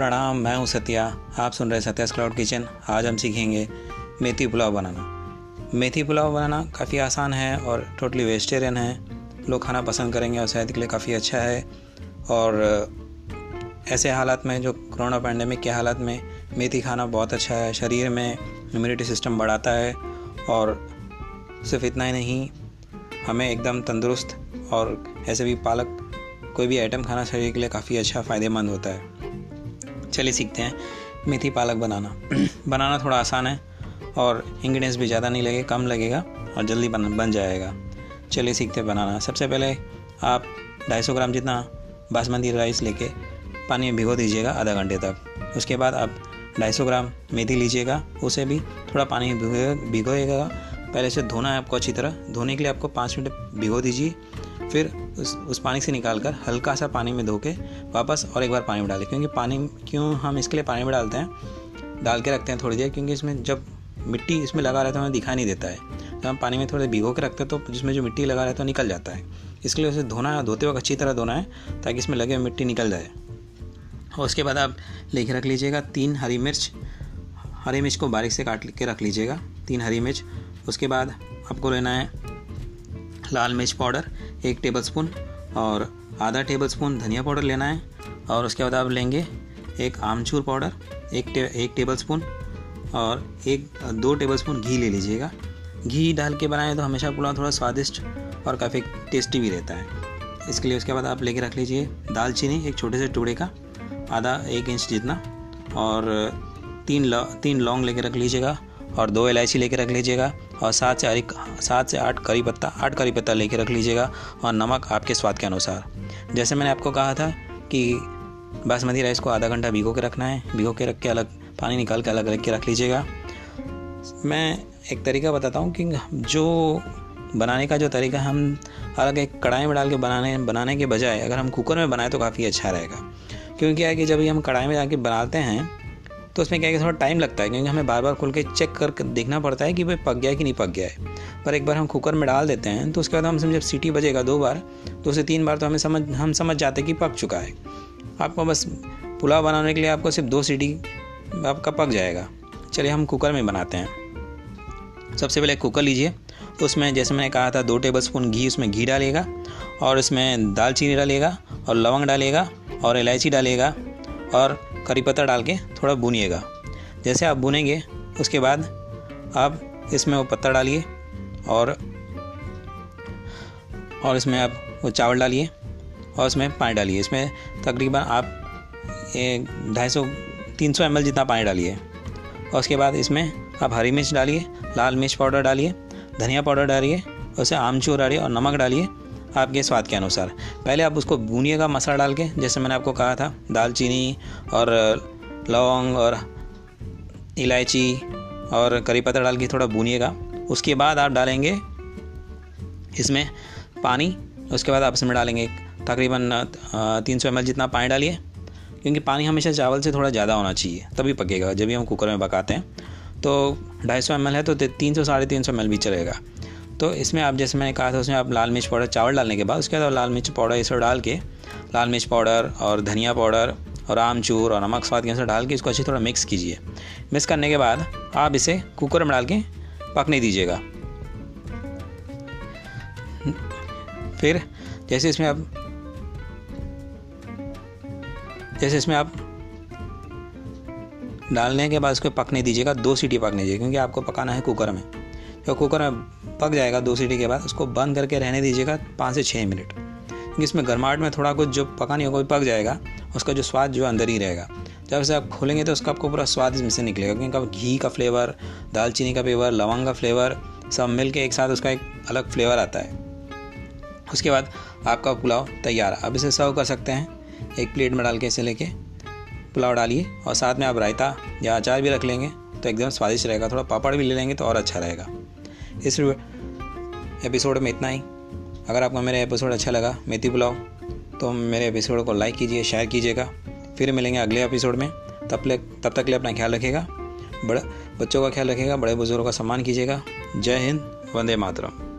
प्रणाम, मैं हूँ सत्या। आप सुन रहे सत्या क्लाउड किचन आज हम सीखेंगे मेथी पुलाव बनाना। मेथी पुलाव बनाना काफ़ी आसान है और टोटली वेजिटेरियन है। लोग खाना पसंद करेंगे और सेहत के लिए काफ़ी अच्छा है। और ऐसे हालात में जो कोरोना पैंडमिक के हालात में मेथी खाना बहुत अच्छा है। शरीर में इम्यूनिटी सिस्टम बढ़ाता है और सिर्फ़ इतना ही नहीं, हमें एकदम तंदुरुस्त और ऐसे भी पालक कोई भी आइटम खाना शरीर के लिए काफ़ी अच्छा फ़ायदेमंद होता है। चलिए सीखते हैं। मेथी पालक बनाना। बनाना थोड़ा आसान है और इंग्रेडिएंट्स भी ज़्यादा नहीं लगे कम लगेगा और जल्दी बन बन जाएगा। चलिए सीखते हैं बनाना। सबसे पहले आप 250 ग्राम जितना बासमती राइस लेके पानी में भिगो दीजिएगा आधा घंटे तक। उसके बाद आप 250 ग्राम मेथी लीजिएगा, उसे भी थोड़ा पानी में भिगोएगा। पहले से धोना है आपको अच्छी तरह। धोने के लिए आपको पाँच मिनट भिगो दीजिए। फिर उस उस पानी से निकाल कर हल्का सा पानी में धो के वापस और एक बार पानी में डालें क्योंकि पानी, क्यों हम इसके लिए पानी में डालते हैं? डाल के रखते हैं थोड़ी देर, क्योंकि इसमें जब मिट्टी इसमें लगा रहता है हमें दिखाई नहीं देता है। जब हम पानी में थोड़े भिगो के रखते हैं तो जिसमें जो मिट्टी लगा रहता है तो निकल जाता है। इसके लिए उसे धोना है धोते वक्त अच्छी तरह धोना है, ताकि इसमें लगे हुए मिट्टी निकल जाए। और उसके बाद आप लेके रख लीजिएगा तीन हरी मिर्च। हरी मिर्च को बारीक से काट के रख लीजिएगा, तीन हरी मिर्च। उसके बाद आपको लेना है लाल मिर्च पाउडर एक टेबलस्पून और आधा टेबलस्पून धनिया पाउडर लेना है और उसके बाद आप लेंगे एक आमचूर पाउडर एक टे, एक टेबलस्पून और एक दो टेबलस्पून घी ले लीजिएगा। घी डाल के बनाएँ तो हमेशा पुलाव थोड़ा स्वादिष्ट और काफ़ी टेस्टी भी रहता है। इसके लिए उसके बाद आप लेके रख लीजिए दालचीनी एक छोटे से टुकड़े का आधा एक इंच जितना और तीन लौ तीन लौंग लेके रख लीजिएगा और दो इलायची लेके रख लीजिएगा। और सात से आठ सात से आठ करी पत्ता, आठ करी पत्ता लेके रख लीजिएगा और नमक आपके स्वाद के अनुसार। जैसे मैंने आपको कहा था कि बासमती राइस को आधा घंटा भिगो के रखना है, भिगो के रख के अलग, पानी निकाल के अलग रख के रख लीजिएगा। मैं एक तरीका बताता हूँ कि जो बनाने का जो तरीका हम अलग एक कढ़ाई में डाल के बनाने बनाने के बजाय अगर हम कुकर में बनाए तो काफ़ी अच्छा रहेगा। क्योंकि क्या है कि जब हम कढ़ाई में जाके बनाते हैं तो उसमें क्या है कि थोड़ा टाइम लगता है, क्योंकि हमें बार बार खुल के चेक करके देखना पड़ता है कि भाई पक गया है कि नहीं पक गया है। पर एक बार हम कुकर में डाल देते हैं तो उसके बाद हम जब सीटी बजेगा दो बार तो उसे तीन बार तो हमें समझ, हम समझ जाते कि पक चुका है। आपको बस पुलाव बनाने के लिए आपको सिर्फ़ दो सीटी आपका पक जाएगा। चलिए हम कुकर में बनाते हैं। सबसे पहले कुकर लीजिए। उसमें जैसे मैंने कहा था, दो टेबल स्पून घी उसमें घी डालेगा और उसमें दालचीनी डालेगा और लवंग डालेगा और इलायची डालेगा और करी पत्ता डाल के थोड़ा भूनिएगा। जैसे आप भुनेंगे, उसके बाद आप इसमें वो पत्ता डालिए और और इसमें आप वो चावल डालिए और उसमें पानी डालिए। इसमें तकरीबन आप ढाई सौ, तीन सौ एम जितना पानी डालिए। और उसके बाद इसमें आप हरी मिर्च डालिए, लाल मिर्च पाउडर डालिए, धनिया पाउडर डालिए, उसे आमचूर डालिए और नमक डालिए। आपके स्वाद के अनुसार। पहले आप उसको भूनिएगा मसाला डाल के, जैसे मैंने आपको कहा था, दालचीनी और लौंग और इलायची और करी पत्ता डाल के थोड़ा भूनिएगा उसके बाद आप डालेंगे इसमें पानी, उसके बाद आप इसमें डालेंगे तकरीबन तीन सौ एम जितना पानी डालिए, क्योंकि पानी हमेशा चावल से थोड़ा ज़्यादा होना चाहिए, तभी पकेगा, जब भी हम कुकर में पकाते हैं। तो ढाई सौ एम है तो तीन सौ, साढ़े तीन सौ एम भी चलेगा। तो इसमें आप, जैसे मैंने कहा था, उसमें आप लाल मिर्च पाउडर, चावल डालने के बाद उसके बाद लाल मिर्च पाउडर ये सब डाल के, लाल मिर्च पाउडर और धनिया पाउडर और आमचूर और नमक स्वाद के अनुसार डाल के इसको अच्छे थोड़ा मिक्स कीजिए। मिक्स करने के बाद आप इसे कुकर में डाल के पकने दीजिएगा। फिर जैसे इसमें आप, जैसे इसमें आप डालने के बाद इसको पकने दीजिएगा, दो सीटी पकने दीजिए, क्योंकि आपको पकाना है कुकर में। जब कुकर में पक जाएगा दो सीटी के बाद, उसको बंद करके रहने दीजिएगा पाँच से छः मिनट। क्योंकि इसमें गर्माहट में थोड़ा कुछ जो पका नहीं होगा पक जाएगा, उसका जो स्वाद जो अंदर ही रहेगा। जब से आप खोलेंगे तो उसका आपको पूरा स्वाद इसमें से निकलेगा, क्योंकि घी का फ्लेवर, दालचीनी का फ्लेवर, लवंग का फ्लेवर, सब मिल के एक साथ उसका एक अलग फ्लेवर आता है। उसके बाद आपका पुलाव तैयार अब इसे सर्व कर सकते हैं। एक प्लेट में डाल के इसे लेके पुलाव डालिए और साथ में आप रायता या अचार भी रख लेंगे तो एकदम स्वादिष्ट रहेगा। थोड़ा पापड़ भी ले लेंगे तो और अच्छा रहेगा। इस एपिसोड में इतना ही। अगर आपको मेरा एपिसोड अच्छा लगा, मेथी पुलाव तो मेरे एपिसोड को लाइक कीजिए, शेयर कीजिएगा। फिर मिलेंगे अगले एपिसोड में। तब ले, तब तक लिए अपना ख्याल रखिएगा। बड़े, बच्चों का ख्याल रखेगा बड़े बुज़ुर्गों का सम्मान कीजिएगा। जय हिंद, वंदे मातरम।